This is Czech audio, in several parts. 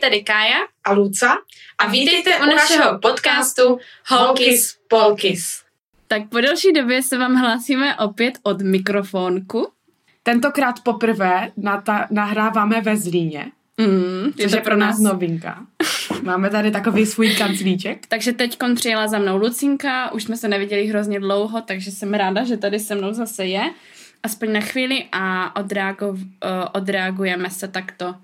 tady Kája a Luca a vítejte u našeho podcastu Holkis Polkis. Tak po delší době se vám hlásíme opět od mikrofonku. Tentokrát poprvé nata- nahráváme ve Zlíně, Mm, což je pro nás novinka. Máme tady takový svůj kanclíček. Takže teď přijela za mnou Lucinka, už jsme se neviděli hrozně dlouho, takže jsem ráda, že tady se mnou zase je. Aspoň na chvíli a odreago- uh, odreagujeme se takto.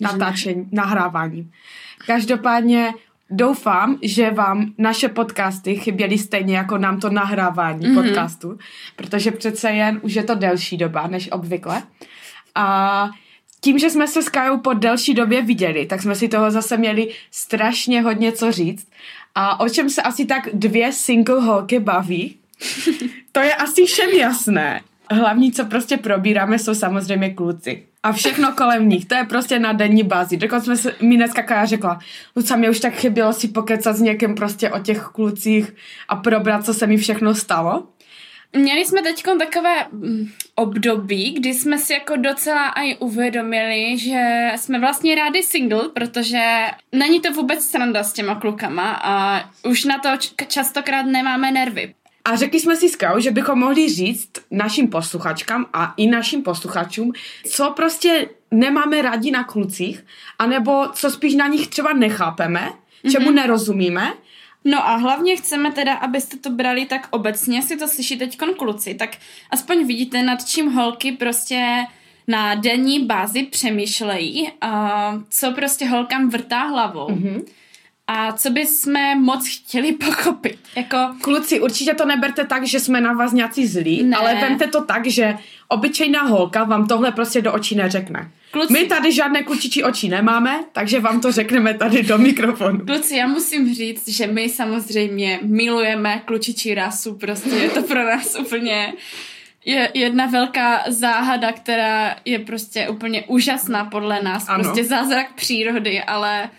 Natáčení, nahrávání. Každopádně doufám, že vám naše podcasty chyběly stejně jako nám to nahrávání mm-hmm. podcastu, protože přece jen už je to delší doba než obvykle. A tím, že jsme se s Kajou po delší době viděli, tak jsme si toho zase měli strašně hodně co říct. A o čem se asi tak dvě single holky baví, to je asi všem jasné. Hlavní, co prostě probíráme, jsou samozřejmě kluci. A všechno kolem nich, to je prostě na denní bázi. Dokonce jsme se, mi dneska Kaja řekla, Luca, mě už tak chybělo si pokecat s někým prostě o těch klucích a probrat, co se mi všechno stalo. Měli jsme teď takové mm, období, kdy jsme si jako docela i uvědomili, že jsme vlastně rádi single, protože není to vůbec sranda s těma klukama a už na to častokrát nemáme nervy. A řekli jsme si s Kau, že bychom mohli říct našim posluchačkám a i našim posluchačům, co prostě nemáme rádi na klucích, anebo co spíš na nich třeba nechápeme, čemu mm-hmm. nerozumíme. No a hlavně chceme teda, abyste to brali tak obecně, si to slyší teď kluci, tak aspoň vidíte, nad čím holky prostě na denní bázi přemýšlejí, a co prostě holkám vrtá hlavou. Mm-hmm a co jsme moc chtěli pochopit. Jako... Kluci, určitě to neberte tak, že jsme na vás nějací zlí, ne. ale vemte to tak, že obyčejná holka vám tohle prostě do očí neřekne. Kluci. My tady žádné klučičí oči nemáme, takže vám to řekneme tady do mikrofonu. Kluci, já musím říct, že my samozřejmě milujeme klučičí rasu, prostě je to pro nás úplně je jedna velká záhada, která je prostě úplně úžasná podle nás, ano. prostě zázrak přírody, ale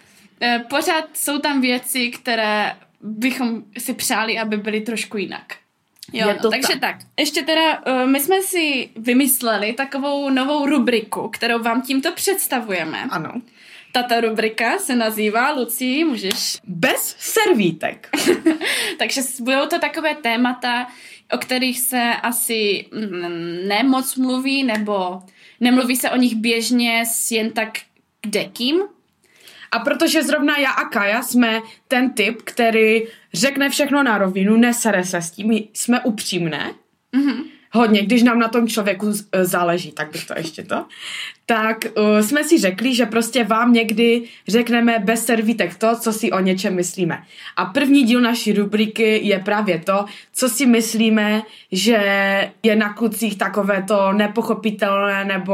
pořád jsou tam věci, které bychom si přáli, aby byly trošku jinak. Jo, je to takže tak. tak. Ještě teda, uh, my jsme si vymysleli takovou novou rubriku, kterou vám tímto představujeme. Ano. Tato rubrika se nazývá, Lucí, můžeš... Bez servítek. takže budou to takové témata, o kterých se asi nemoc mluví, nebo nemluví se o nich běžně s jen tak kdekým, a protože zrovna já a Kaja jsme ten typ, který řekne všechno na rovinu, nesere se s tím, jsme upřímné, mm-hmm. hodně, když nám na tom člověku e, záleží, tak bych to ještě to, tak uh, jsme si řekli, že prostě vám někdy řekneme bez servítek to, co si o něčem myslíme. A první díl naší rubriky je právě to, co si myslíme, že je na klucích takové to nepochopitelné, nebo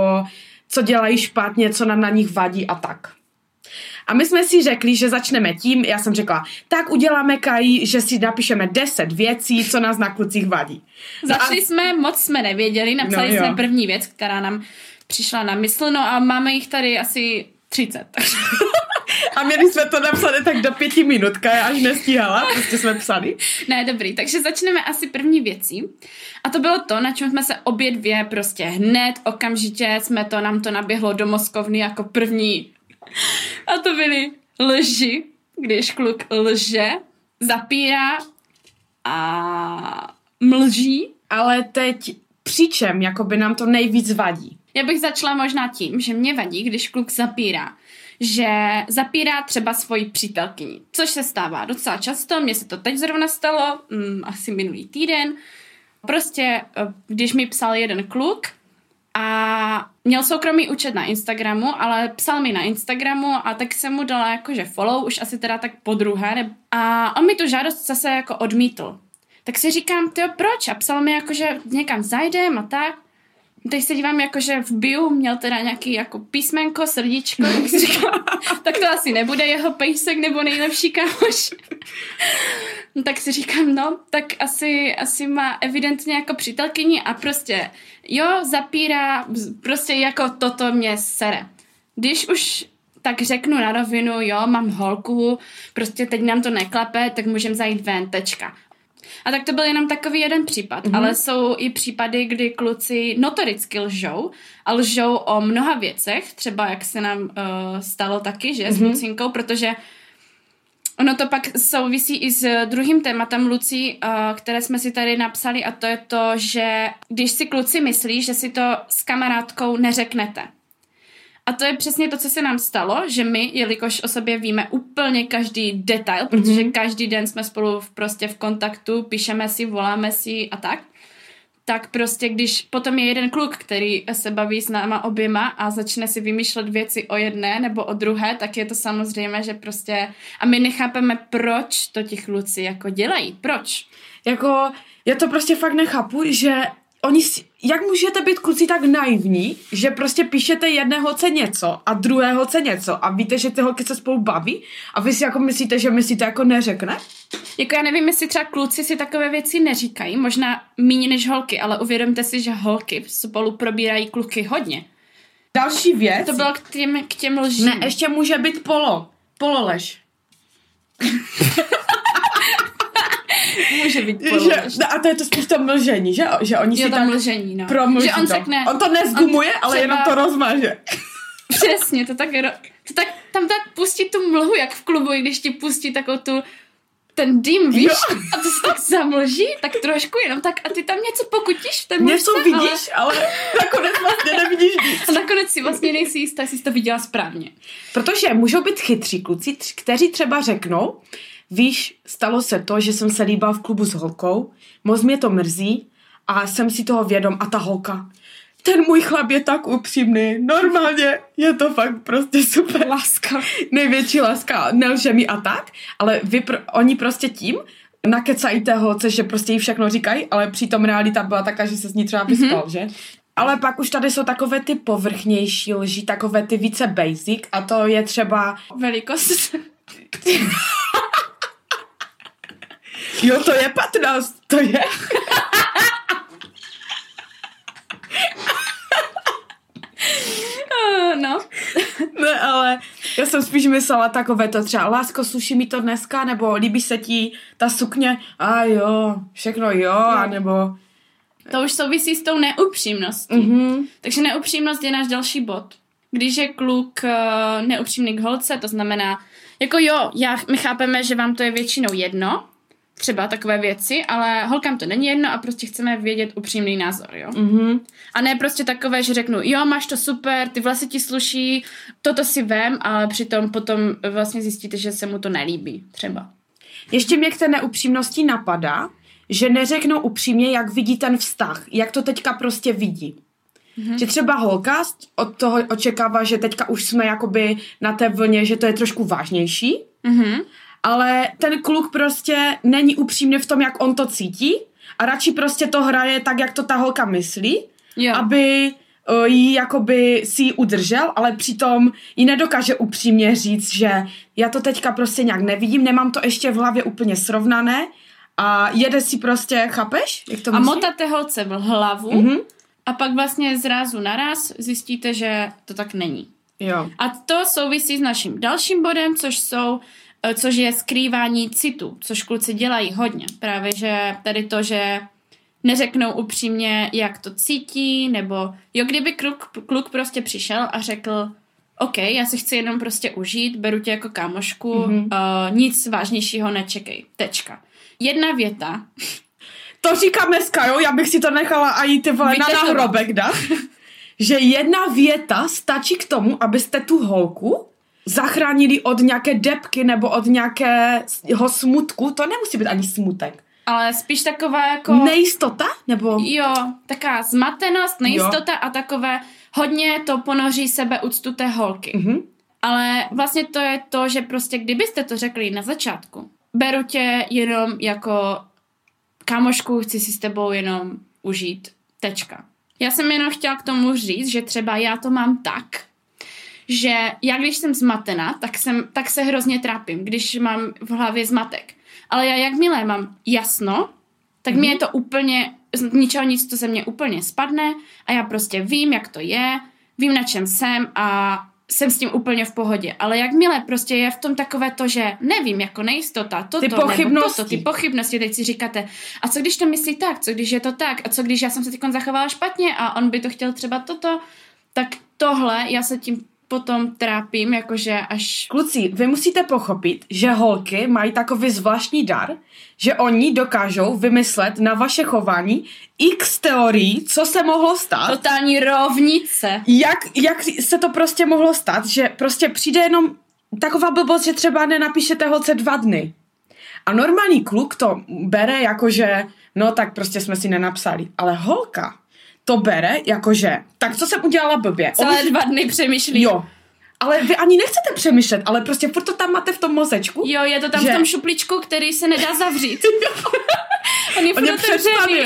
co dělají špatně, co nám na nich vadí a tak. A my jsme si řekli, že začneme tím, já jsem řekla, tak uděláme Kají, že si napíšeme 10 věcí, co nás na klucích vadí. Začali a... jsme, moc jsme nevěděli, napsali no, jsme první věc, která nám přišla na mysl, no a máme jich tady asi 30. A měli jsme to napsané tak do pěti minut, já až nestíhala, prostě jsme psali. Ne, dobrý, takže začneme asi první věcí. A to bylo to, na čem jsme se obě dvě prostě hned, okamžitě jsme to, nám to naběhlo do mozkovny jako první a to byly lži, když kluk lže, zapírá a mlží. Ale teď přičem, jako by nám to nejvíc vadí? Já bych začala možná tím, že mě vadí, když kluk zapírá. Že zapírá třeba svoji přítelkyni, což se stává docela často, mně se to teď zrovna stalo, mm, asi minulý týden. Prostě, eh, když mi psal jeden kluk, a měl soukromý účet na Instagramu, ale psal mi na Instagramu a tak jsem mu dala jakože follow, už asi teda tak po druhé. A on mi tu žádost zase jako odmítl. Tak si říkám, ty proč? A psal mi jako, že někam zajdem a tak. Teď se dívám, jako, že v bio měl teda nějaký jako písmenko, srdíčko, tak si říkám, tak to asi nebude jeho pejsek nebo nejlepší kámoš. no, tak si říkám, no, tak asi, asi má evidentně jako přítelkyni a prostě, jo, zapírá, prostě jako toto mě sere. Když už tak řeknu na rovinu, jo, mám holku, prostě teď nám to neklape, tak můžem zajít ven, tečka. A tak to byl jenom takový jeden případ, mm-hmm. ale jsou i případy, kdy kluci notoricky lžou a lžou o mnoha věcech, třeba jak se nám uh, stalo taky, že mm-hmm. s Lucinkou, protože Ono to pak souvisí i s druhým tématem Lucí, uh, které jsme si tady napsali a to je to, že když si kluci myslí, že si to s kamarádkou neřeknete. A to je přesně to, co se nám stalo, že my, jelikož o sobě víme úplně každý detail, protože mm-hmm. každý den jsme spolu v, prostě v kontaktu, píšeme si, voláme si a tak, tak prostě když potom je jeden kluk, který se baví s náma oběma a začne si vymýšlet věci o jedné nebo o druhé, tak je to samozřejmě, že prostě a my nechápeme, proč to ti kluci jako dělají, proč. Jako, já to prostě fakt nechápu, že oni, jak můžete být kluci tak naivní, že prostě píšete jedného holce něco a druhé holce něco a víte, že ty holky se spolu baví a vy si jako myslíte, že mi si to jako neřekne? Jako já nevím, jestli třeba kluci si takové věci neříkají, možná méně než holky, ale uvědomte si, že holky spolu probírají kluky hodně. Další věc. To bylo k těm, k těm lžím. Ne, ještě může být polo. Pololež. Může být že, no a to je to spíš to mlžení, že, že oni jo, si to tak mlžení, no. promlží Že on to. řekne- on to nezgumuje, on ale třeba- jenom to rozmaže. Přesně, to tak, ro- to tak, tam tak pustí tu mlhu, jak v klubu, i když ti pustí takovou tu ten dým, víš? Jo. A to se tak zamlží, tak trošku jenom tak a ty tam něco pokutíš v té Něco mlžce, vidíš, ale nakonec vlastně nevidíš nic. Ale... A nakonec si vlastně nejsi jistá, jestli jsi to viděla správně. Protože můžou být chytří kluci, kteří třeba řeknou, víš, stalo se to, že jsem se líbal v klubu s holkou, moc mě to mrzí a jsem si toho vědom a ta holka, ten můj chlap je tak upřímný, normálně je to fakt prostě super. Láska. Největší láska, nelže mi a tak, ale vy, oni prostě tím nakecají té holce, že prostě jí všechno říkají, ale přitom realita byla taká, že se s ní třeba vyspal, mm-hmm. že? Ale pak už tady jsou takové ty povrchnější lži, takové ty více basic a to je třeba, Velikost. jo to je 15, to je. Uh, no. Ne, ale já jsem spíš myslela takové to třeba, lásko, sluší mi to dneska, nebo líbí se ti ta sukně, a jo, všechno jo, a nebo, To už souvisí s tou neupřímností. mhm, Takže neupřímnost je náš další bod. Když je kluk uh, neupřímný k holce, to znamená, jako jo, já, my chápeme, že vám to je většinou jedno, třeba takové věci, ale holkám to není jedno a prostě chceme vědět upřímný názor, jo. mhm, A ne prostě takové, že řeknu, jo, máš to super, ty vlasy ti sluší, toto si vem, ale přitom potom vlastně zjistíte, že se mu to nelíbí, třeba. Ještě mě k té neupřímnosti napadá, že neřeknou upřímně, jak vidí ten vztah, jak to teďka prostě vidí. Mm-hmm. Že třeba holka od toho očekává, že teďka už jsme jakoby na té vlně, že to je trošku vážnější, Mhm. Ale ten kluk prostě není upřímný v tom, jak on to cítí a radši prostě to hraje tak, jak to ta holka myslí, Jo. aby uh, jí jakoby si ji udržel, ale přitom jí nedokáže upřímně říct, že já to teďka prostě nějak nevidím, nemám to ještě v hlavě úplně srovnané a jede si prostě, chápeš? Jak to A myslí? motáte holce v hlavu Mhm. a pak vlastně z rázu na ráz zjistíte, že to tak není. Jo. A to souvisí s naším dalším bodem, což jsou eh, což je skrývání citu, což kluci dělají hodně. Právě, že tady to, že neřeknou upřímně, jak to cítí, nebo jo, kdyby kluk, kluk prostě přišel a řekl, OK, já si chci jenom prostě užít, beru tě jako kámošku, mm-hmm. uh, nic vážnějšího nečekej. Tečka. Jedna věta, To říkám dneska, jo, já bych si to nechala a jít na nahrobek dát. že jedna věta stačí k tomu, abyste tu holku zachránili od nějaké depky nebo od nějakého smutku. To nemusí být ani smutek. ale spíš taková jako... Nejistota? Nebo... Jo, taká zmatenost, nejistota a takové hodně to ponoří sebeúctu té holky. Mhm. Ale vlastně to je to, že prostě kdybyste to řekli na začátku, beru tě jenom jako kámošku, chci si s tebou jenom užít, tečka. Já jsem jenom chtěla k tomu říct, že třeba já to mám tak, že já když jsem zmatená, tak, jsem, tak se hrozně trápím, když mám v hlavě zmatek. Ale já jakmile mám jasno, tak mm-hmm. mi je to úplně, z ničeho nic to ze mě úplně spadne a já prostě vím, jak to je, vím, na čem jsem a jsem s tím úplně v pohodě. Ale jakmile prostě je v tom takové to, že nevím, jako nejistota, toto, Ty pochybnosti. toto, ty pochybnosti, teď si říkáte, a co když to myslí tak, co když je to tak, a co když já jsem se teď zachovala špatně a on by to chtěl třeba toto, tak tohle já se tím potom trápím, jakože až... Kluci, vy musíte pochopit, že holky mají takový zvláštní dar, že oni dokážou vymyslet na vaše chování x teorií, co se mohlo stát. Totální rovnice. jak, jak se to prostě mohlo stát, že prostě přijde jenom taková blbost, že třeba nenapíšete holce dva dny. A normální kluk to bere jako, že no tak prostě jsme si nenapsali. Ale holka to bere jako, že tak co jsem udělala blbě. Celé Oni- dva dny přemýšlí. Jo. Ale vy ani nechcete přemýšlet, ale prostě furt to tam máte v tom mozečku. Jo, je to tam Že- v tom šupličku, který se nedá zavřít. On je On je furt otevřený. přespaný.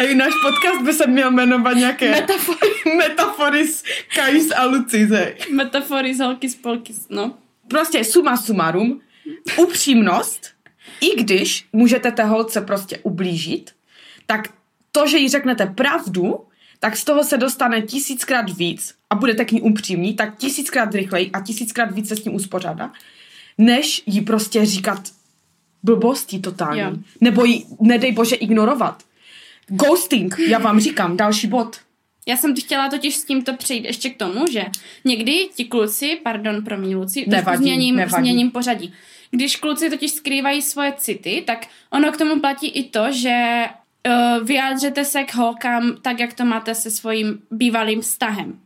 Hej, náš podcast by se měl jmenovat nějaké Metafory. metafory z Kajs a Lucize. Metafory z holky z polky, no. prostě suma sumarum, upřímnost, i když můžete té holce prostě ublížit, tak to, že jí řeknete pravdu, tak z toho se dostane tisíckrát víc a budete k ní upřímní, tak tisíckrát rychleji a tisíckrát víc se s tím uspořádá, než jí prostě říkat blbosti totální. Jo. Nebo jí, nedej bože, ignorovat. Ghosting, já vám říkám, další bod. Já jsem chtěla totiž s tímto přejít ještě k tomu, že někdy ti kluci, pardon, promiň Luci, trošku Nevadí, změním, nevadí. změním pořadí. Když kluci totiž skrývají svoje city, tak ono k tomu platí i to, že vyjádřete se k holkám tak, jak to máte se svým bývalým vztahem.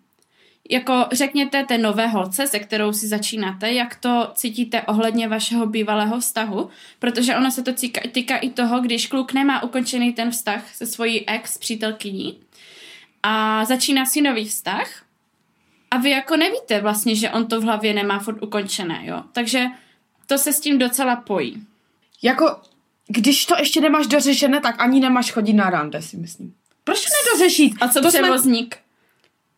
Jako řekněte té nové holce, se kterou si začínáte, jak to cítíte ohledně vašeho bývalého vztahu, protože ono se to týká, týká i toho, když kluk nemá ukončený ten vztah se svojí ex přítelkyní a začíná si nový vztah a vy jako nevíte vlastně, že on to v hlavě nemá furt ukončené, jo. Takže to se s tím docela pojí. Jako, když to ještě nemáš dořešené, tak ani nemáš chodit na rande, si myslím. Proč to nedořešit? A co to Jsme... převozník?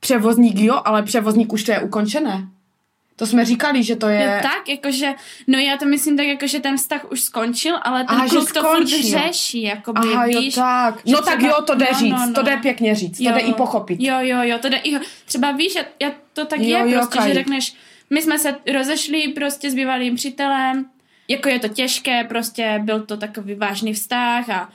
Převozník jo, ale převozník už to je ukončené. To jsme říkali, že to je... Je... tak, jakože, no já to myslím tak, jako, že ten vztah už skončil, ale ten Aha, kluk to furt řeší, jakoby, Aha, jo, víš, tak. No tak třeba- jo, to jde no, říct, no, no. to jde pěkně říct, to jde i pochopit. Jo, jo, jo, to jde i, třeba víš, já, já to tak Jo, je jo, prostě, Kaj. že řekneš, my jsme se rozešli prostě s bývalým přítelem, jako je to těžké, prostě byl to takový vážný vztah a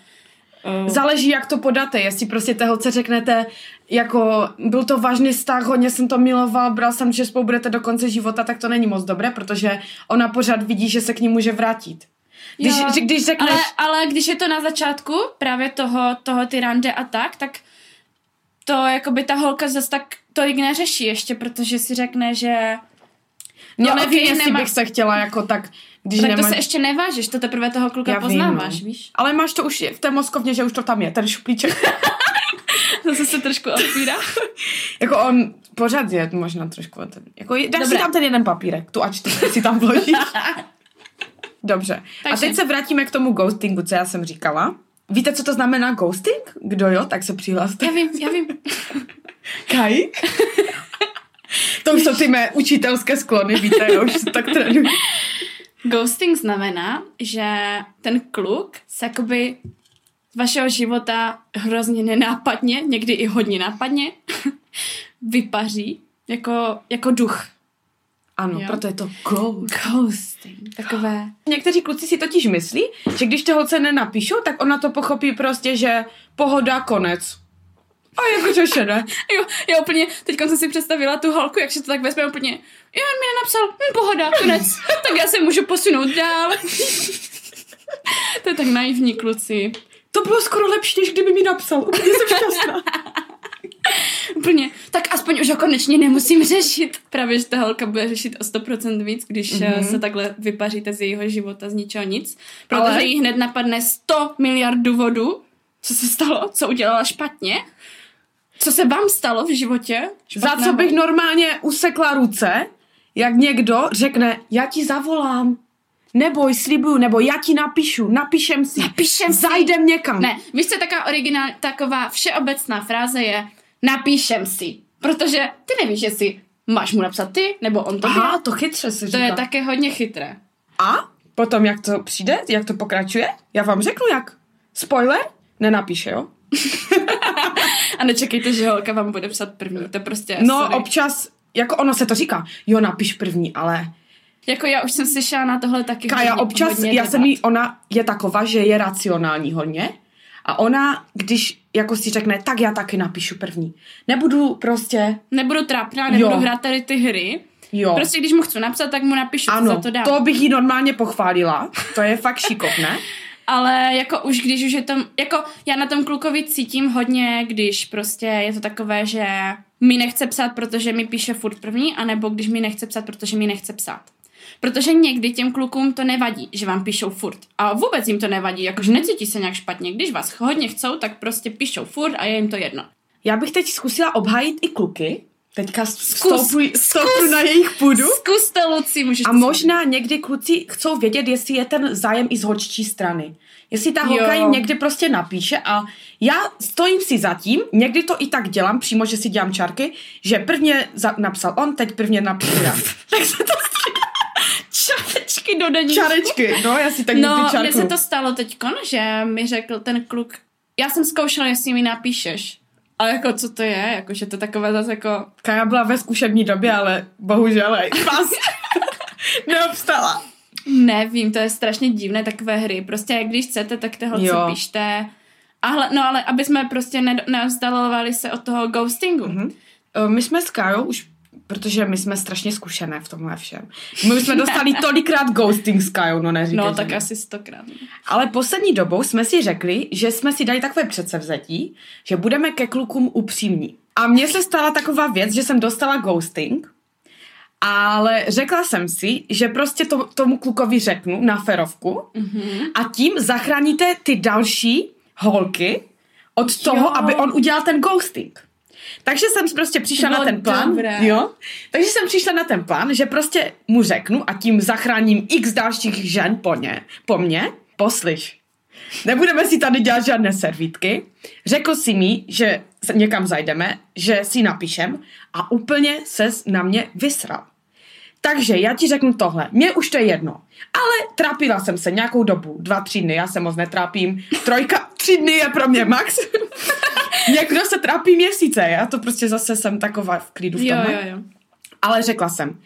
uh, Záleží, jak to podáte, jestli prostě té holce řeknete, jako byl to vážný vztah, hodně jsem to miloval, bral jsem, že spolu budete do konce života, tak to není moc dobré, protože ona pořád vidí, že se k ní může vrátit. Když, Jo, že- když řekneš, ale, ale když je to na začátku právě toho, toho ty rande a tak, tak to jakoby ta holka zase tak tolik neřeší ještě, protože si řekne, že no jo, nevím, okej, jestli nemá- bych se chtěla jako tak, když tak nemáš... to se ještě nevážeš, to teprve toho kluka Já vím, poznáváš, no. víš? Ale máš to už v té mozkovně, že už to tam je, ten šuplíček. Zase se trošku otvírá. jako on pořád je možná trošku ten. Jako dáš si Dobré. tam ten jeden papírek, tu A4 si tam vložíš. Dobře. Takže. A teď se vrátíme k tomu ghostingu, co já jsem říkala. Víte, co to znamená ghosting? Kdo jo, tak se přihlaste. Já vím, já vím. Kaj? to už jsou ty mé učitelské sklony, víte, já už tak trénuji. Ghosting znamená, že ten kluk se jakoby z vašeho života hrozně nenápadně, někdy i hodně nápadně, vypaří jako, jako duch. Ano, Jo. proto je to ghost. Ghosting. Takové... Někteří kluci si totiž myslí, že když to holce nenapíšou, tak ona to pochopí prostě, že pohoda, konec. A jako že ne. Jo, já úplně, teď jsem si představila tu holku, jak se to tak vezme úplně, jo, on mi nenapsal, hm, pohoda, konec, tak já se můžu posunout dál. to je tak naivní, kluci. To bylo skoro lepší, než kdyby mi napsal. Úplně jsem šťastná. Úplně, tak aspoň už ho konečně nemusím řešit. Právě, že ta holka bude řešit o 100% víc, když Mhm. mm-hmm. se takhle vypaříte z jejího života z ničeho nic. Protože Ale- jí hned napadne 100 miliard důvodů, co se stalo, co udělala špatně, co se vám stalo v životě. Za co bych normálně usekla ruce, jak někdo řekne, já ti zavolám. Neboj, slibuju, nebo já ti napíšu, napíšem si. Napíšem si. Zajdem někam. Ne, víš, co taková originál, taková všeobecná fráze je napíšem si. Protože ty nevíš, jestli máš mu napsat ty, nebo on to Aha, to chytře se To říká. je také hodně chytré. A potom, jak to přijde, jak to pokračuje, já vám řeknu jak. Spoiler, nenapíše, jo? A nečekejte, že holka vám bude psat první, to prostě No, sorry. občas jako ono se to říká, jo, napiš první, ale Jako já už jsem slyšela na tohle taky Kaja hodně, občas, hodně já jsem jí, ona je taková, že je racionální hodně a ona, když jako si řekne, tak já taky napíšu první. Nebudu prostě, Nebudu trápná, nebudu Jo. hrát tady ty hry. jo. Prostě když mu chci napsat, tak mu napíšu, co ano, za to dám. to bych jí normálně pochválila, to je fakt šikovné. Ale jako už když už je to, jako já na tom klukovi cítím hodně, když prostě je to takové, že mi nechce psát, protože mi píše furt první, anebo když mi nechce psát, protože mi nechce psát. Protože někdy těm klukům to nevadí, že vám píšou furt. A vůbec jim to nevadí, jakože necítí se nějak špatně. Když vás hodně chcou, tak prostě píšou furt a je jim to jedno. Já bych teď zkusila obhájit i kluky, teďka stoupuj, stoupu na jejich půdu. Zkus to, Luci, můžeš A možná někdy kluci chcou vědět, jestli je ten zájem i z hoččí strany. Jestli ta holka jim někdy prostě napíše a já stojím si za tím, někdy to i tak dělám, přímo, že si dělám čárky, že prvně za, napsal on, teď prvně napíšu já. tak se to Čárečky do denní. čárečky, no, já si tak No, mně se to stalo teďkon, že mi řekl ten kluk, já jsem zkoušela, jestli mi napíšeš. Ale jako, co to je? Jako, že to takové zase jako... Kaja byla ve zkušební době, ale bohužel pas neobstala. Nevím, to je strašně divné takové hry. Prostě když chcete, tak toho Jo. co píšte. A hle, no ale aby jsme prostě ne, neozdalovali se od toho ghostingu. Mm-hmm. My jsme s Kajou už protože my jsme strašně zkušené v tomhle všem. My už jsme dostali tolikrát ghosting s Kajou, no neříkej. No, tak ne. asi stokrát. Ale poslední dobou jsme si řekli, že jsme si dali takové předsevzetí, že budeme ke klukům upřímní. A mně se stala taková věc, že jsem dostala ghosting, ale řekla jsem si, že prostě to, tomu klukovi řeknu na ferovku mm-hmm. a tím zachráníte ty další holky od toho, Jo. aby on udělal ten ghosting. Takže jsem prostě přišla To na ten plán. dobré. Jo? Takže jsem přišla na ten plán, že prostě mu řeknu a tím zachráním x dalších žen po, ně, po mně. Poslyš, nebudeme si tady dělat žádné servítky. Řekl si mi, že někam zajdeme, že si napíšem a úplně se na mě vysral. Takže já ti řeknu tohle, mně už to je jedno, ale trápila jsem se nějakou dobu, dva, tři dny, já se moc netrápím, trojka, tři dny je pro mě max. Někdo se trápí měsíce, já to prostě zase jsem taková v klidu v Jo, tomhle. jo, jo. Ale řekla jsem,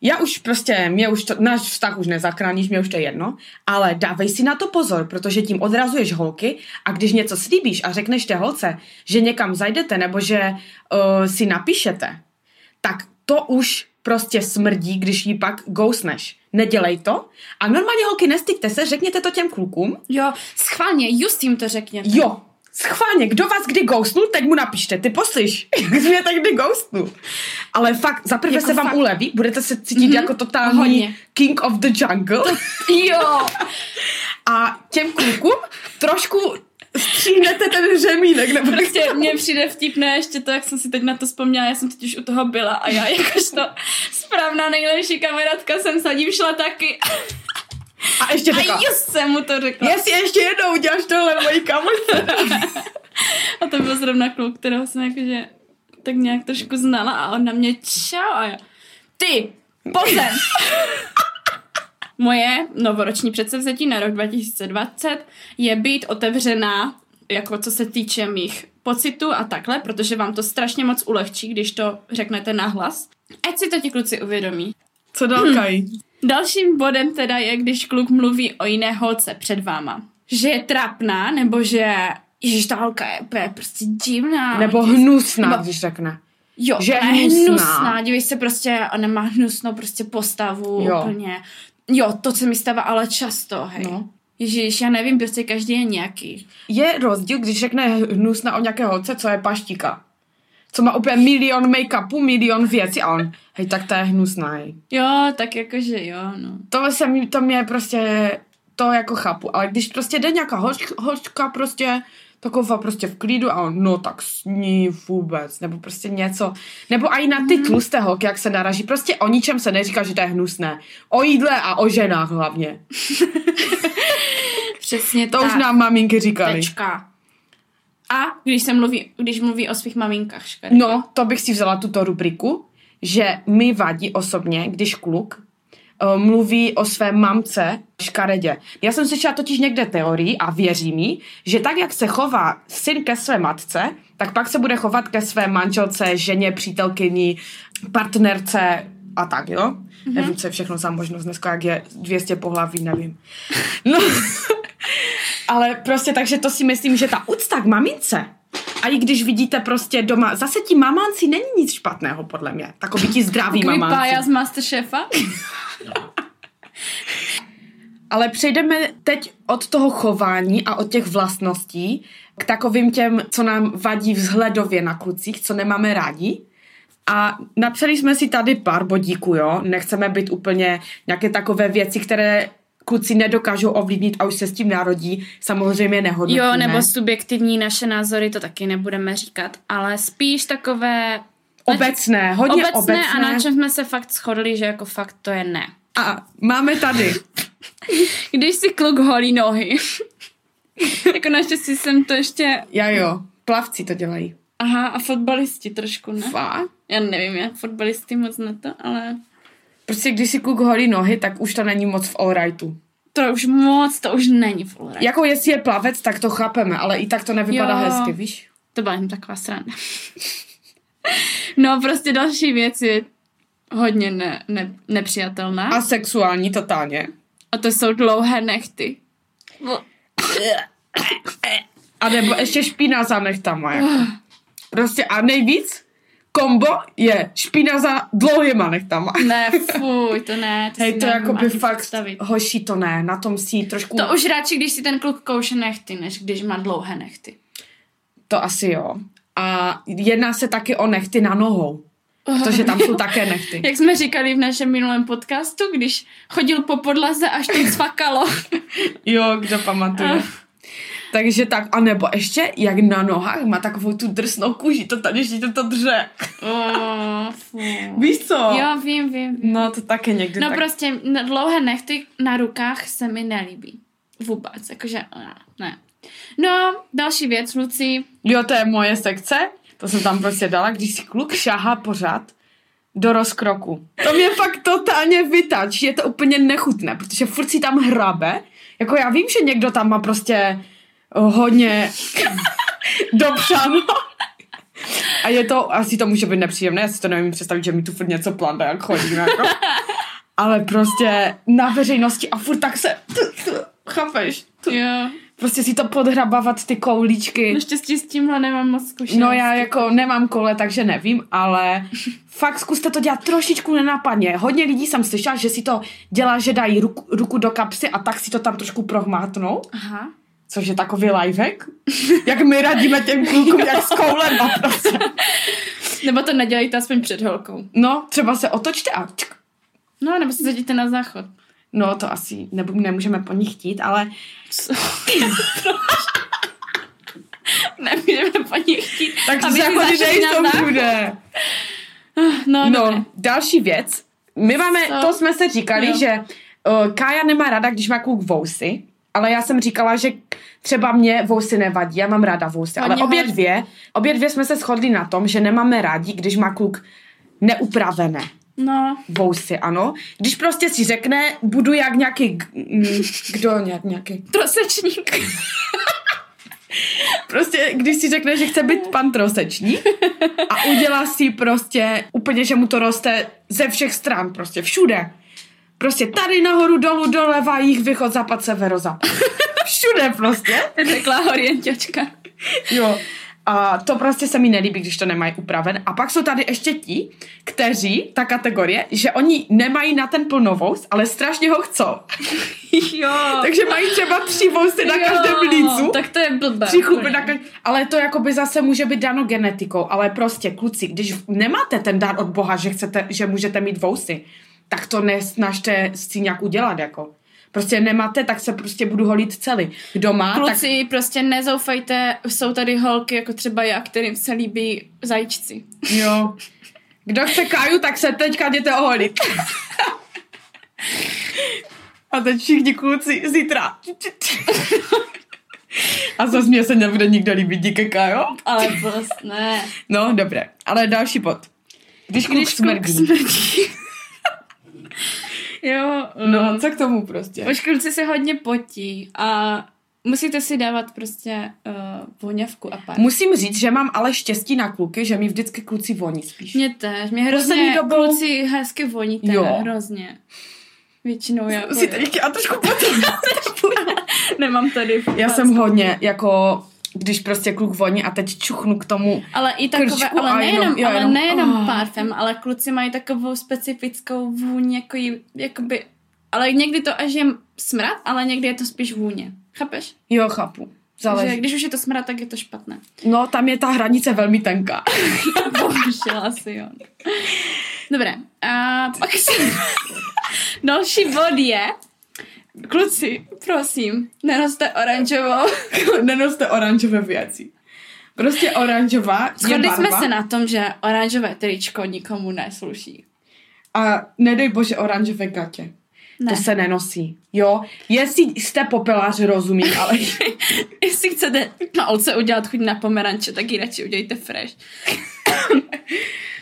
já už prostě, mě už to, náš vztah už nezachráníš, mě už to je jedno, ale dávej si na to pozor, protože tím odrazuješ holky a když něco slíbíš a řekneš té holce, že někam zajdete nebo že uh, si napíšete, tak to už prostě smrdí, když jí pak ghostneš. Nedělej to. A normálně holky, nestykte se, řekněte to těm klukům. Jo, schválně, just jim to řekněte. Jo, schválně, kdo vás kdy ghostnul, teď mu napište, ty poslyš, mě tak kdy ghostnul. Ale fakt, za prvé Jako se vám fakt. uleví, budete se cítit mm-hmm. jako totální Hodně. king of the jungle. Jo, A těm klukům trošku stříhnete ten řemínek. Nebo prostě mně přijde vtipné ještě to, jak jsem si teď na to vzpomněla, já jsem teď už u toho byla a já jakožto správná nejlepší kamarádka jsem za ním šla taky. A ještě A řekla, just jsem mu to řekla. jestli ještě jednou uděláš tohle mojí kamošce. A to byl zrovna kluk, kterého jsem jakože tak nějak trošku znala a on na mě čau a já, ty, pozem. Moje novoroční předsevzetí na rok 2020 je být otevřená, jako co se týče mých pocitů a takhle, protože vám to strašně moc ulehčí, když to řeknete nahlas. Ať si to ti kluci uvědomí. Co dál, Kaj? Dalším bodem teda je, když kluk mluví o jiné holce před váma. Že je trapná, nebo že Ježiš, ta holka je úplně prostě divná. Nebo hnusná, nebo- když řekne. Jo, že je je hnusná. hnusná. Dívej se prostě, ona má hnusnou prostě postavu Jo. úplně. Jo, to se mi stává ale často, hej. No. Ježíš, já nevím, prostě každý je nějaký. Je rozdíl, když řekne hnusná o nějaké holce, co je paštíka. Co má úplně milion make-upu, milion věcí a on, hej, tak to je hnusná, hej. Jo, tak jakože jo, no. To se mi, to mě prostě, to jako chápu, ale když prostě jde nějaká hoč, hočka prostě, taková prostě v klidu a on, no tak s ní vůbec, nebo prostě něco, nebo i na ty tlusté holky, jak se naraží, prostě o ničem se neříká, že to je hnusné. O jídle a o ženách hlavně. Přesně To tak. už nám maminky říkali. Tečka. A když se mluví, když mluví o svých maminkách, škaredě. No, to bych si vzala tuto rubriku, že mi vadí osobně, když kluk uh, mluví o své mamce škaredě. Já jsem slyšela totiž někde teorii a věří mi, že tak, jak se chová syn ke své matce, tak pak se bude chovat ke své manželce, ženě, přítelkyni, partnerce a tak, jo? Mm-hmm. Nevím, co je všechno za možnost dneska, jak je 200 pohlaví, nevím. No, ale prostě takže to si myslím, že ta úcta k mamince a i když vidíte prostě doma, zase ti mamánci není nic špatného, podle mě. Takový ti zdraví Takový mamánci. pája z Masterchefa. Ale přejdeme teď od toho chování a od těch vlastností k takovým těm, co nám vadí vzhledově na klucích, co nemáme rádi. A napsali jsme si tady pár bodíků, jo. Nechceme být úplně nějaké takové věci, které kluci nedokážou ovlivnit a už se s tím narodí, samozřejmě nehodnotíme. Jo, nebo subjektivní naše názory, to taky nebudeme říkat, ale spíš takové... Obecné, hodně obecné, obecné. a na čem jsme se fakt shodli, že jako fakt to je ne. A máme tady Když si kluk holí nohy. jako naštěstí jsem to ještě... Já jo, plavci to dělají. Aha, a fotbalisti trošku, ne? Fakt? Já nevím, jak fotbalisty moc na to, ale... Prostě když si kluk holí nohy, tak už to není moc v allrightu. To už moc, to už není full right. Jako jestli je plavec, tak to chápeme, ale i tak to nevypadá Jo. hezky, víš? To byla jen taková sranda. no prostě další věc je hodně ne, ne, nepřijatelná. A sexuální totálně. A to jsou dlouhé nechty. A nebo ještě špína za nechtama. Jako. Prostě a nejvíc kombo je špína za dlouhýma nechtama. Ne, fuj, to ne. To Hej, to jako by fakt, představit. hoší to ne, na tom si trošku, To už radši, když si ten kluk kouše nechty, než když má dlouhé nechty. to asi jo. A jedná se taky o nechty na nohou. Protože tam jsou také nechty. Jak jsme říkali v našem minulém podcastu, když chodil po podlaze, až to cvakalo. Jo, kdo pamatuje. Takže tak, a nebo ještě, jak na nohách má takovou tu drsnou kůži, to tady ještě to dře. oh. Víš co? Jo, vím, vím. vím. No to také někdy No tak. prostě dlouhé nechty na rukách se mi nelíbí. Vůbec, jakože ne, ne. No, další věc, Luci. Jo, to je moje sekce, to jsem tam prostě dala, když si kluk šahá pořád do rozkroku. To mě fakt totálně vytač, je to úplně nechutné, protože furt si tam hrabe. Jako já vím, že někdo tam má prostě hodně dopřáno. A je to, asi to může být nepříjemné, já si to nevím představit, že mi tu furt něco plande, jak chodím, jako. Ale prostě na veřejnosti a furt tak se, chápeš? Jo. Prostě si to podhrabávat ty koulíčky. Naštěstí s tímhle nemám moc zkušenosti. No já jako nemám kole, takže nevím, ale fakt zkuste to dělat trošičku nenápadně. Hodně lidí jsem slyšela, že si to dělá, že dají ruku, ruku do kapsy a tak si to tam trošku prohmátnou, Aha. Což je takový lifehack. Jak my radíme těm klukům, jak s koulem prostě. Nebo to nedělejte aspoň před holkou. No, třeba se otočte a čk. No, nebo se zadíte na záchod. No, to asi nebu, nemůžeme po nich chtít, ale? Nemůžeme po nich chtít. tak aby záchody nejsou všude. No, No, další věc. My máme, Co? to jsme se říkali, Jo. že uh, Kája nemá ráda, když má kluk vousy, ale já jsem říkala, že třeba mě vousy nevadí, já mám ráda vousy, ale obě dvě, obě dvě jsme se shodli na tom, že nemáme rádi, když má kluk neupravené no. vousy, ano. Když prostě si řekne, budu jak nějaký, mm, kdo nějak, nějaký, Trosečník. prostě když si řekne, že chce být pan trosečník a udělá si prostě úplně, že mu to roste ze všech stran, prostě všude. Prostě tady nahoru, dolů, doleva, jich, východ, západ, severozapad. Všude prostě. Řekla orientěčka. Jo. A to prostě se mi nelíbí, když to nemají upraven. A pak jsou tady ještě ti, kteří, ta kategorie, že oni nemají na ten plnovous, ale strašně ho chcou. jo. Takže mají třeba tři vousy na každém lícu. Tak to je blbé. Tři úplně. na každém, ale to jakoby zase může být dáno genetikou, ale prostě kluci, když nemáte ten dar od Boha, že chcete, že můžete mít vousy, tak to nesnažte si nějak udělat, jako. Prostě nemáte, tak se prostě budu holit celý. Kdo má, tak Kluci, prostě nezoufejte, jsou tady holky, jako třeba já, kterým se líbí zajíčci. jo. Kdo chce káju, tak se teďka jděte oholit. A teď všichni kluci zítra. A zase mě se nebude nikdo líbit, díky Kájo. Ale prostě ne. No, dobré. Ale další bod. Když kluk Když kluk smrdí. smrdí. Jo. No, co k tomu prostě? Už kluci se hodně potí a musíte si dávat prostě uh, voňavku a pár. Musím říct, že mám ale štěstí na kluky, že mi vždycky kluci voní spíš. Mě tež, mě hrozně dobou- kluci hezky voníte, Jo. hrozně. Většinou jako... si teď a trošku potom. Nemám tady. Já jsem hodně jako když prostě kluk voní a teď čuchnu k tomu. Ale i takové, ale nejenom, jenom- jo, ale jenom- nejenom oh. parfém, ale kluci mají takovou specifickou vůň, jako jí, jakoby, ale někdy to až je smrad, ale někdy je to spíš vůně. Chápeš? Jo, chápu. Že Záleží. když už je to smrad, tak je to špatné. No, tam je ta hranice velmi tenká. Bohužel asi jo. Dobré, a pak se... Další bod je, kluci, prosím, nenoste oranžovou. Nenoste oranžové věci. Prostě oranžová Shodli jsme se na tom, že oranžové tričko nikomu nesluší. a nedej bože oranžové gatě. Ne. To se nenosí. Jo, jestli jste popelář, rozumím, ale Jestli chcete na olce udělat chuť na pomeranče, tak ji radši udělejte fresh.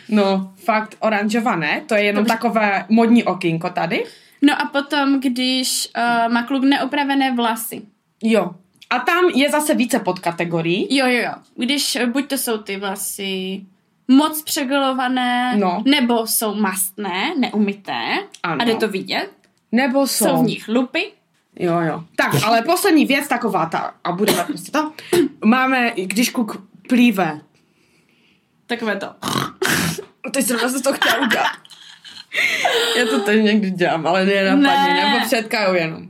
no, fakt oranžová ne, to je jenom Dobře. takové modní okýnko tady. No a potom, když uh, má kluk neopravené vlasy. Jo. A tam je zase více podkategorií. Jo, jo, jo. Když eh, buď to jsou ty vlasy moc přegolované, No. nebo jsou mastné, neumyté Ano. a jde to vidět. Nebo jsou. Jsou v nich lupy. Jo, jo. Tak, ale poslední věc taková ta, a budeme prostě to. Máme, když kluk plíve. Takové to. Teď jsem se to chtěla udělat. Já to teď někdy dělám, ale ne napadně, Ne. nebo před Kajou jenom.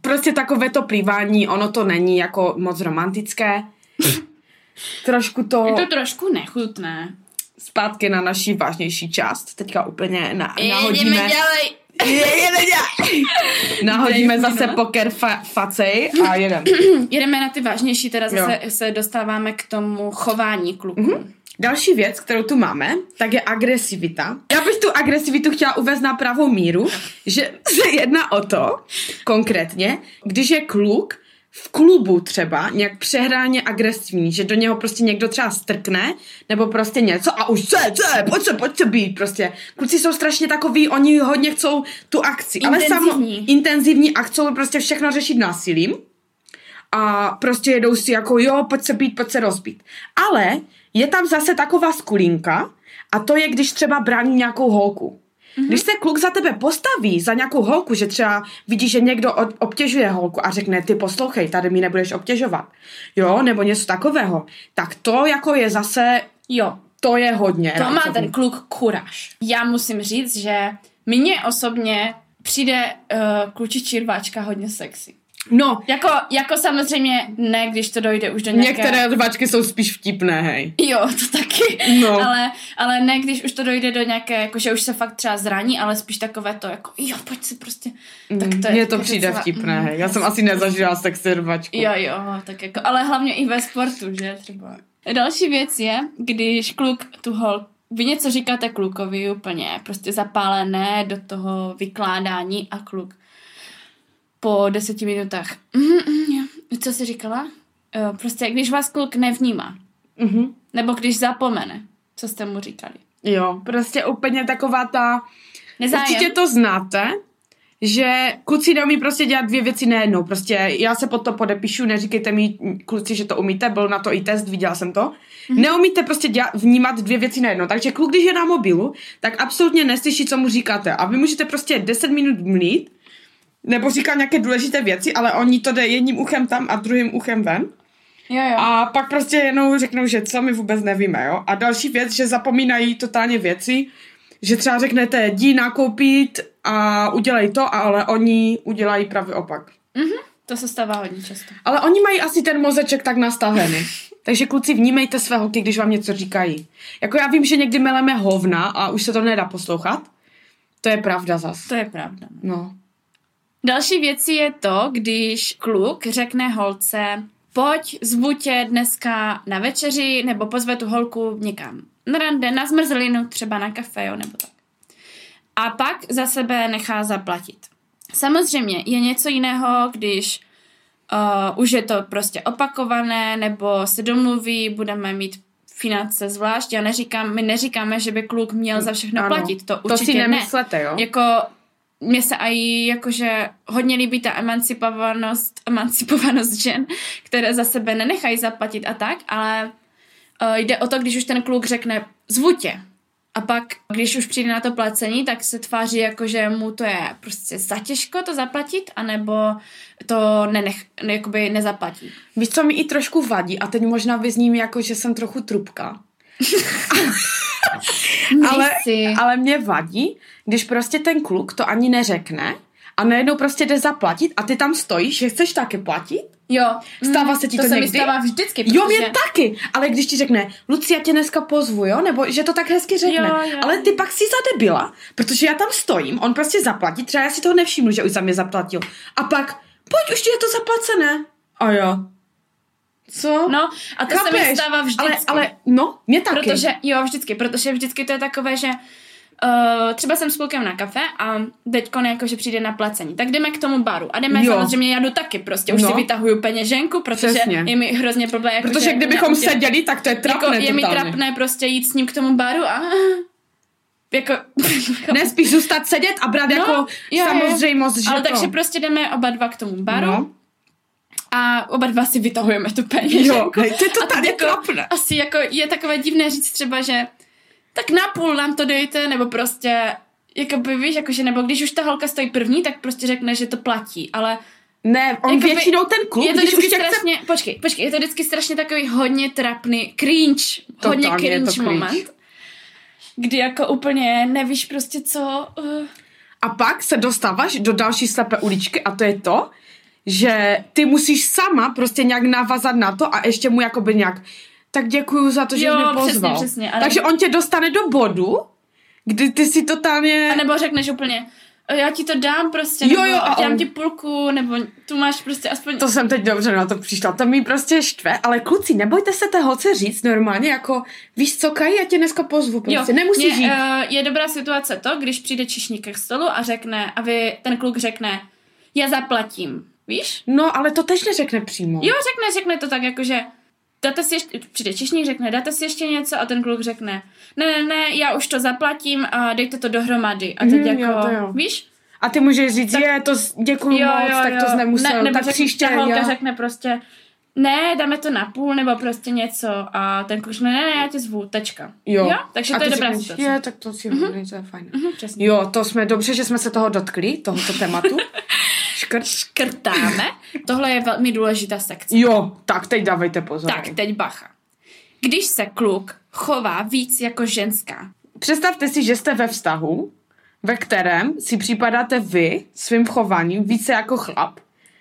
Prostě takové to plývání, ono to není jako moc romantické. Trošku to, Je to trošku nechutné. zpátky na naší vážnější část. Teďka úplně na, nahodíme. dělej. Jedeme dělej. Nahodíme zase poker fa- facej a jedem. Jedeme na ty vážnější, teda Jo. zase se dostáváme k tomu chování kluků. Mm-hmm. Další věc, kterou tu máme, tak je agresivita. Já bych tu agresivitu chtěla uvést na pravou míru, že se jedná o to, konkrétně, když je kluk v klubu třeba nějak přehráně agresivní, že do něho prostě někdo třeba strkne, nebo prostě něco a už co je, pojď se, pojď se být, prostě. Kluci jsou strašně takový, oni hodně chcou tu akci, ale samo, Intenzivní. intenzivní a chcou prostě všechno řešit násilím a prostě jedou si jako jo, pojď se být, pojď se rozbít. Ale je tam zase taková skulinka a to je, když třeba brání nějakou holku. Mm-hmm. Když se kluk za tebe postaví, za nějakou holku, že třeba vidí, že někdo obtěžuje holku a řekne, ty poslouchej, tady mi nebudeš obtěžovat, jo, nebo něco takového, tak to jako je zase, Jo, to je hodně. to má ten kluk kuráž. Já musím říct, že mně osobně přijde uh, klučičí rváčka hodně sexy. No, Jako, jako samozřejmě ne, když to dojde už do nějaké... některé rvačky jsou spíš vtipné, hej. Jo, to taky. No. Ale, ale ne, když už to dojde do nějaké, jako že už se fakt třeba zraní, ale spíš takové to, jako jo, pojď si prostě. Tak to je Mně to přijde docela- vtipné, mm, hej. Já jsem asi nezažila sexy rvačku. Jo, jo, tak jako, ale hlavně i ve sportu, že třeba. Další věc je, když kluk tu hol, vy něco říkáte klukovi úplně prostě zapálené do toho vykládání a kluk po deseti minutách. Mm, jo. Co jsi říkala? Jo, prostě když vás kluk nevnímá, Mhm. nebo když zapomene, co jste mu říkali. Jo, prostě úplně taková ta... Nezájem. Určitě to znáte, že kluci neumí prostě dělat dvě věci najednou. Prostě já se pod to podepíšu, neříkejte mi kluci, že to umíte, byl na to i test, viděla jsem to. Mm-hmm. Neumíte prostě dělat, vnímat dvě věci najednou. Takže kluk, když je na mobilu, tak absolutně neslyší, co mu říkáte. A vy můžete prostě 10 minut mlít, nebo říkat nějaké důležité věci, ale oni to jde jedním uchem tam a druhým uchem ven. Jo, jo. A pak prostě jenom řeknou, že co my vůbec nevíme, jo. A další věc, že zapomínají totálně věci, že třeba řeknete, jdi nakoupit a udělej to, ale oni udělají pravý opak. To se stává hodně často. Ale oni mají asi ten mozeček tak nastavený. Takže kluci, vnímejte své holky, když vám něco říkají. Jako já vím, že někdy meleme hovna a už se to nedá poslouchat. To je pravda zas. To je pravda. No. Další věcí je to, když kluk řekne holce, pojď, zvu tě dneska na večeři, nebo pozve tu holku někam na rande, na zmrzlinu, třeba na kafe, jo, nebo tak. A pak za sebe nechá zaplatit. Samozřejmě je něco jiného, když uh, už je to prostě opakované, nebo se domluví, budeme mít finance zvlášť. Já neříkám, my neříkáme, že by kluk měl za všechno Ano. platit. To To určitě si ne. nemyslete, jo? Jako mně se i jakože hodně líbí ta emancipovanost, emancipovanost žen, které za sebe nenechají zaplatit a tak, ale uh, jde o to, když už ten kluk řekne zvu tě. A pak, když už přijde na to placení, tak se tváří jako, že mu to je prostě zatěžko to zaplatit, anebo to nenech, ne, jakoby nezaplatí. Víš, co mi i trošku vadí, a teď možná vyzním jako, že jsem trochu trubka. ale, ale mě vadí, když prostě ten kluk to ani neřekne a najednou prostě jde zaplatit a ty tam stojíš, že chceš taky platit? Jo. Stává se ti to to se někdy? mi stává vždycky, Jo, protože... mě taky, ale když ti řekne, Luci, já tě dneska pozvu, jo, nebo že to tak hezky řekne, Jo, jo. ale ty pak si zadebila, protože já tam stojím, on prostě zaplatí, třeba já si toho nevšimnu, že už za mě zaplatil, a pak, pojď, už ti je to zaplacené. A jo. Co? No, a to se mi Chápeš? stává vždycky. Ale, ale, no, mě taky. Protože, jo, vždycky, protože vždycky to je takové, že uh, třeba jsem s klukem na kafe a teďko jako, že přijde na placení, tak jdeme k tomu baru a jdeme Jo. samozřejmě, já jdu taky prostě, už No. si vytahuju peněženku, protože Přesně. je mi hrozně blbé, jako, Protože že kdybychom že- seděli, tak to je trapné jako, je mi totálně. trapné prostě jít s ním k tomu baru a jako... Ne, spíš zůstat sedět a brát No, jako jo. samozřejmost, že Ale to... takže prostě jdeme oba dva k tomu baru No. A oba dva si vytahujeme tu peněženku. Jo, hej, to je to A tady jako, trapné. Asi jako je takové divné říct třeba, že tak na půl nám to dejte, nebo prostě jakoby víš, jakože, nebo když už ta holka stojí první, tak prostě řekne, že to platí, ale Ne, on Jakoby- většinou ten kluk, je to když už vždycky tě chce... strašně, počkej, počkej, je to vždycky strašně takový hodně trapný cringe, hodně je to cringe, cringe. moment, kdy jako úplně nevíš prostě co, uh, A pak se dostáváš do další slepé uličky a to je to, že ty musíš sama prostě nějak navazat na to a ještě mu jakoby nějak tak děkuju za to, že Jo, jsi mě přesně, pozval. přesně, ale- Takže on tě dostane do bodu, kdy ty si totálně... a nebo řekneš úplně, "E, já ti to dám prostě, Jo, jo, a dám on- ti půlku, nebo tu máš prostě aspoň... To jsem teď dobře na to přišla, to mi prostě štve, ale kluci, nebojte se té holce říct normálně, jako víš co, Kaj, já tě dneska pozvu, prostě, nemusíš mě, jít. Uh, je dobrá situace to, když přijde čišník k stolu a řekne, a vy, ten kluk řekne, já zaplatím, víš? No, ale to teď neřekne přímo. Jo, řekne, řekne to tak, jakože dáte si ještě, přijde čišník, řekne, dáte si ještě něco a ten kluk řekne, ne, ne, ne, já už to zaplatím a dejte to dohromady. A teď Mhm, jako, jo, to jo. víš? A ty můžeš říct, Tak- je, to s- děkuju moc, tak to jsi nemusel, Ne, nebo tak řekne, příště, ta holka jo. řekne prostě, ne, dáme to na půl, nebo prostě něco a ten kluk řekne, ne, ne, já tě zvu, tečka. Jo. jo? Takže A to je dobrá situace. Je, tak to si mm-hmm. to je fajn. Mhm, přesně. Jo, to jsme dobře, že jsme se toho dotkli, tohoto tématu. Škrt. Škrtáme. Tohle je velmi důležitá sekce. Jo, tak teď dávejte pozor. Tak, teď bacha. Když se kluk chová víc jako ženská, Představte si, že jste ve vztahu, ve kterém si připadáte vy svým chováním více jako chlap,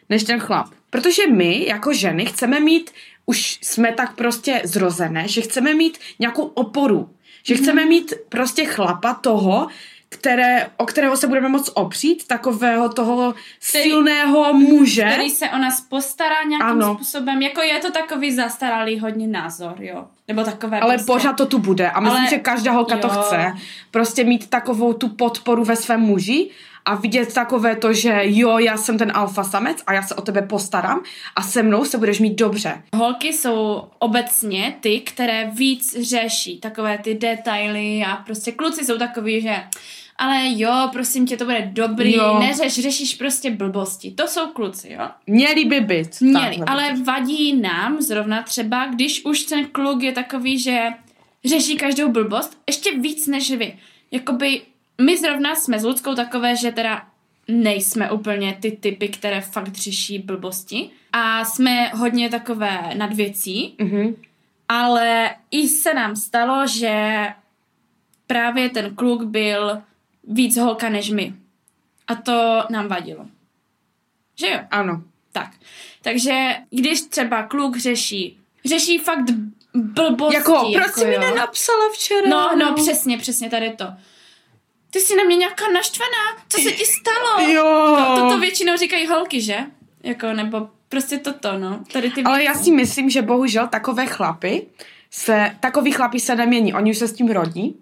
než ten chlap. Protože my, jako ženy, chceme mít, už jsme tak prostě zrozené, že chceme mít nějakou oporu. Že chceme mít prostě chlapa toho, které, o kterého se budeme moc opřít, takového toho Který- silného muže. který se o nás postará nějakým Ano. způsobem, jako je to takový zastaralý hodně názor, jo. Nebo takové Ale prostě. pořád to tu bude a myslím, Ale- že každá holka to jo. chce. Prostě mít takovou tu podporu ve svém muži a vidět takové to, že jo, já jsem ten alfa samec a já se o tebe postarám a se mnou se budeš mít dobře. Holky jsou obecně ty, které víc řeší takové ty detaily a prostě kluci jsou takový, že ale jo, prosím tě, to bude dobrý, Jo. neřeš, řešíš prostě blbosti. To jsou kluci, jo. Měli by být. Měli, takhle. ale vadí nám zrovna třeba, když už ten kluk je takový, že řeší každou blbost, ještě víc než vy. Jakoby my zrovna jsme s Ludskou takové, že teda nejsme úplně ty typy, které fakt řeší blbosti a jsme hodně takové nad věcí, Mhm. ale i se nám stalo, že právě ten kluk byl víc holka než my. A to nám vadilo. Že jo? Ano. Tak. Takže když třeba kluk řeší, řeší fakt blbosti. Jako, proč jsi mi nenapsala včera? No, no, přesně, přesně tady to. Ty jsi na mě nějaká naštvaná? Co se ti stalo? Jo. To, toto většinou říkají holky, že? Jako, nebo prostě toto, no. Tady ty Ale já si myslím, že bohužel takové chlapy se, takový chlapy se nemění, oni už se s tím rodí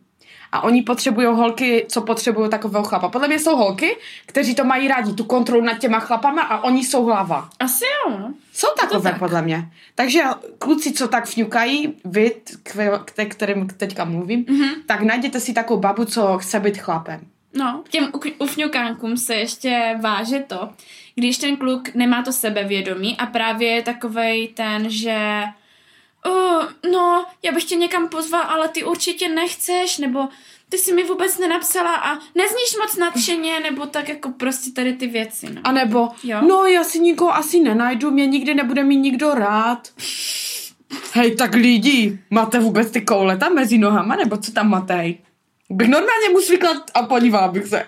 a oni potřebují holky, co potřebují takového chlapa. Podle mě jsou holky, kteří to mají rádi, tu kontrolu nad těma chlapama a oni jsou hlava. Asi jo, no. Jsou takové tak. podle mě. Takže kluci, co tak fňukají, vy, k, k kterým teďka mluvím, Mhm. mm-hmm. tak najděte si takovou babu, co chce být chlapem. No, k těm uk- ufňukánkům se ještě váže to, když ten kluk nemá to sebevědomí a právě je takovej ten, že uh, no, já bych tě někam pozval, ale ty určitě nechceš, nebo ty si mi vůbec nenapsala a nezníš moc nadšeně, nebo tak jako prostě tady ty věci, no. A nebo, Jo. no já si nikoho asi nenajdu, mě nikdy nebude mít nikdo rád. Hej, tak lidi, máte vůbec ty koule tam mezi nohama, nebo co tam máte, hej? Bych normálně mu svyklat a podívala bych se.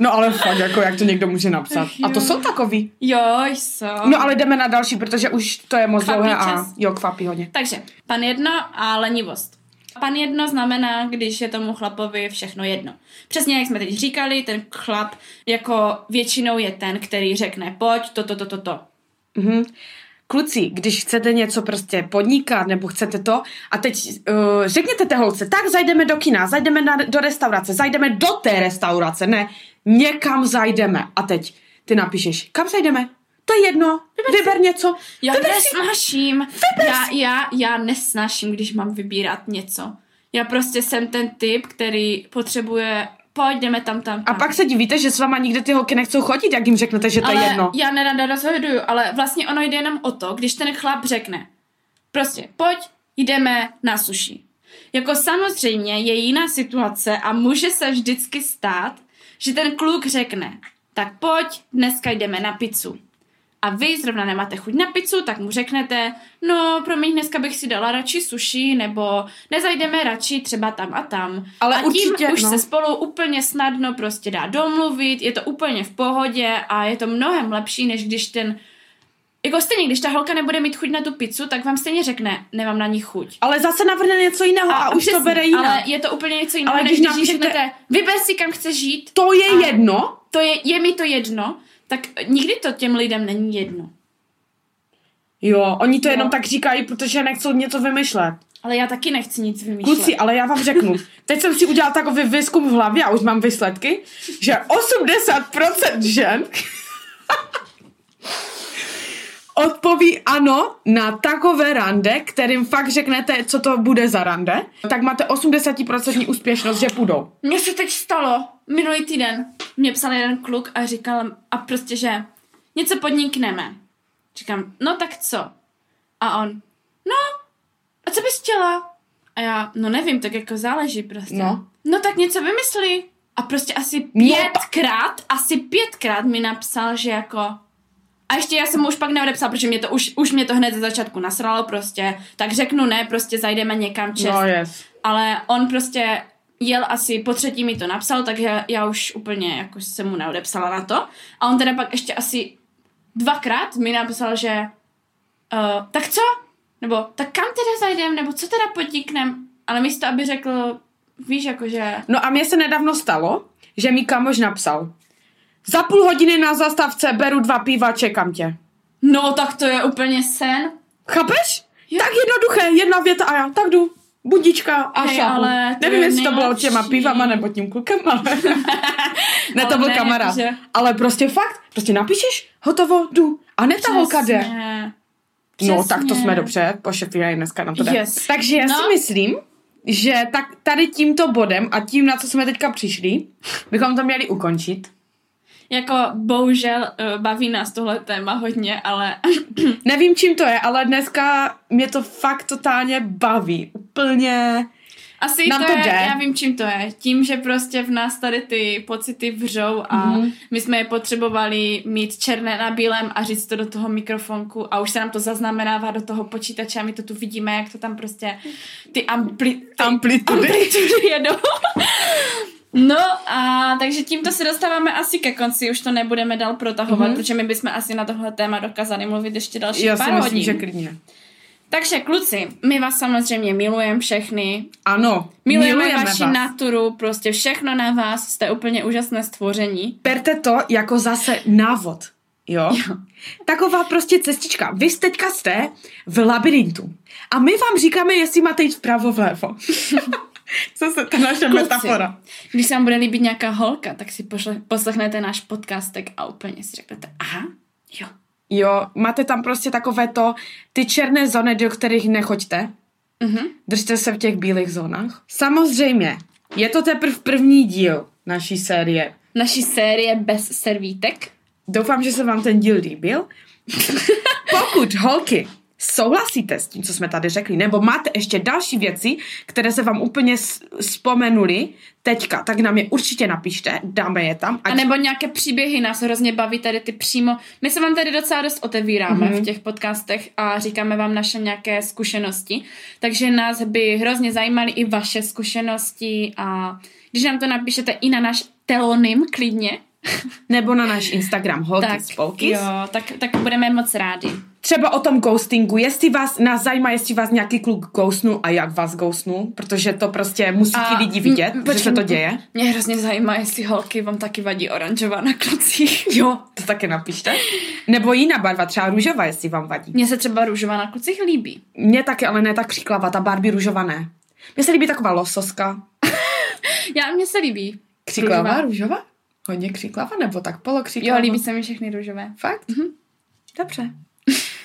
No ale fakt, jako jak to někdo může napsat. A to jsou takový. Jo, jsou. No ale jdeme na další, protože už to je moc dlouhé a jo, kvapí hodně. Takže, pan jedno a lenivost. Pan jedno znamená, když je tomu chlapovi všechno jedno. Přesně jak jsme teď říkali, ten chlap jako většinou je ten, který řekne pojď, to, to, to, to, to. Mhm. Kluci, když chcete něco prostě podnikat nebo chcete to a teď uh, řekněte té holce, tak zajdeme do kina, zajdeme na, do restaurace, zajdeme do té restaurace, ne, někam zajdeme. A teď ty napíšeš, kam zajdeme? To je jedno, vyber něco. Já Vyber si- nesnáším, já, já, já nesnáším, když mám vybírat něco. Já prostě jsem ten typ, který potřebuje, pojď, jdeme tam, tam, A tam. pak se divíte, že s váma nikdy ty holky nechcou chodit, jak jim řeknete, že to ale je jedno. já nerada rozhoduju, ale vlastně ono jde jenom o to, když ten chlap řekne, prostě pojď, jdeme na sushi. Jako samozřejmě je jiná situace a může se vždycky stát, že ten kluk řekne, tak pojď, dneska jdeme na pizzu. A vy zrovna nemáte chuť na pizzu, tak mu řeknete, no promiň, dneska bych si dala radši sushi, nebo nezajdeme radši třeba tam a tam. Ale a tím určitě, už no. se spolu úplně snadno prostě dá domluvit, je to úplně v pohodě a je to mnohem lepší, než když ten jako stejně, když ta holka nebude mít chuť na tu pizzu, tak vám stejně řekne, nemám na ní chuť. Ale zase navrhne něco jiného a, a už to přesně, bere jinak. Ale je to úplně něco jiného, Ale než když když napíšete- řeknete, vyber si kam chceš žít, To je A- jedno, to je, je mi to jedno, tak nikdy to těm lidem není jedno. Jo, oni to Jo. jenom tak říkají, protože nechcou něco vymyšlet. Ale já taky nechci nic vymýšlet. Kluci, ale já vám řeknu, teď jsem si udělal takový výzkum v hlavě a už mám výsledky, že 80% žen odpoví ano na takové rande, kterým fakt řeknete, co to bude za rande, tak máte 80% úspěšnost, že půjdou. Mně se teď stalo, minulý týden, mě psal jeden kluk a říkal, a prostě, že něco podnikneme. Říkám, no tak co? A on, no, a co bys chtěla? A já, no nevím, tak jako záleží prostě. No. No tak něco vymyslí. A prostě asi No, pětkrát, asi pětkrát mi napsal, že jako... A ještě já jsem mu už pak neodepsal, protože mě to už, už mě to hned ze začátku nasralo prostě. Tak řeknu ne, prostě zajdeme někam čest. No yes. Ale on prostě jel asi po třetí mi to napsal, takže já už úplně jako jsem mu neodepsala na to. A on teda pak ještě asi dvakrát mi napsal, že uh, tak co? Nebo tak kam teda zajdem? Nebo co teda podniknem? Ale místo, aby řekl, víš, jakože... No a mně se nedávno stalo, že mi kamož napsal. Za půl hodiny na zastavce beru dva piva, čekám tě. No, tak to je úplně sen. Chápeš? Jo. Tak jednoduché, jedna věta a já, tak jdu. Budička a Hej, šlápnu. ale to Nevím, je jestli to bylo těma pivama nebo tím klukem, ale... ne, to Ale byl ne, kamarád. že- Ale prostě fakt, prostě napíšeš, hotovo, jdu. A ne ta holka jde. Přesně. No, tak to jsme dobře, pošefili dneska nám to jde. Yes. Takže já No. si myslím, že tak tady tímto bodem a tím, na co jsme teďka přišli, bychom to měli ukončit. Jako bohužel uh, baví nás tohle téma hodně, ale Nevím, čím to je, ale dneska mě to fakt totálně baví. Úplně... Asi Nám to, to je, jde. já vím, čím to je. Tím, že prostě v nás tady ty pocity vřou a Mhm. mm-hmm. my jsme je potřebovali mít černé na bílém a říct to do toho mikrofonku a už se nám to zaznamenává do toho počítače a my to tu vidíme, jak to tam prostě ty, ampli, ty Amplitudy. amplitudy jedou. No a takže tímto se dostáváme asi ke konci, už to nebudeme dál protahovat, mm-hmm. protože my bychom asi na tohle téma dokázali mluvit ještě další Já pár si myslím, hodin. že klidně. Takže kluci, my vás samozřejmě milujeme všechny, Ano, Milujeme, milujeme vaši vás. naturu, prostě všechno na vás, jste úplně úžasné stvoření. Berte to jako zase návod. Jo? Jo. Taková prostě cestička. Vy teďka jste v labirintu. A my vám říkáme, jestli máte jít vpravo, vlevo. Co se ta naše Kluci, metafora? Když se vám bude líbit nějaká holka, tak si pošle, poslechnete náš podcastek a úplně si řeknete, aha, jo. Jo, máte tam prostě takové to, ty černé zóny, do kterých nechoďte. Mhm. Držte se v těch bílých zónách. Samozřejmě, Je to teprve první díl naší série. Naší série bez servítek. Doufám, že se vám ten díl líbil. Pokud, holky, souhlasíte s tím, co jsme tady řekli, nebo máte ještě další věci, které se vám úplně vzpomenuli teďka, tak nám je určitě napište, dáme je tam. Ať... A nebo nějaké příběhy nás hrozně baví tady ty přímo. My se vám tady docela dost otevíráme mm-hmm. v těch podcastech a říkáme vám naše nějaké zkušenosti, takže nás by hrozně zajímaly i vaše zkušenosti a když nám to napíšete i na náš telonym klidně, nebo na náš Instagram Holkis tak, Polkis. Jo, tak, tak budeme moc rádi. Třeba o tom ghostingu, jestli vás nás zajímá, jestli vás nějaký kluk ghostnul a jak vás ghostnul, protože to prostě musí ti lidi vidět, m- že se to děje. Mě hrozně zajímá, jestli holky vám taky vadí oranžová na klucích. Jo, to taky napište. Nebo jiná barva, třeba růžová, jestli vám vadí. Mně se třeba růžová na klucích líbí. Mně taky, ale ne tak křiklava, ta Barbie růžová ne. Mně se líbí taková lososka. Já, mně se líbí. Křiklava, růžová? růžová? Hodně křiklava nebo tak polokřiklava? Jo, líbí se mi všechny růžové. Fakt? Mhm. Dobře.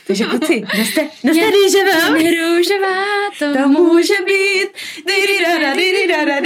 Takže kluci, noste, noste růžová. Růžová to, to může být. Di, di, da, da,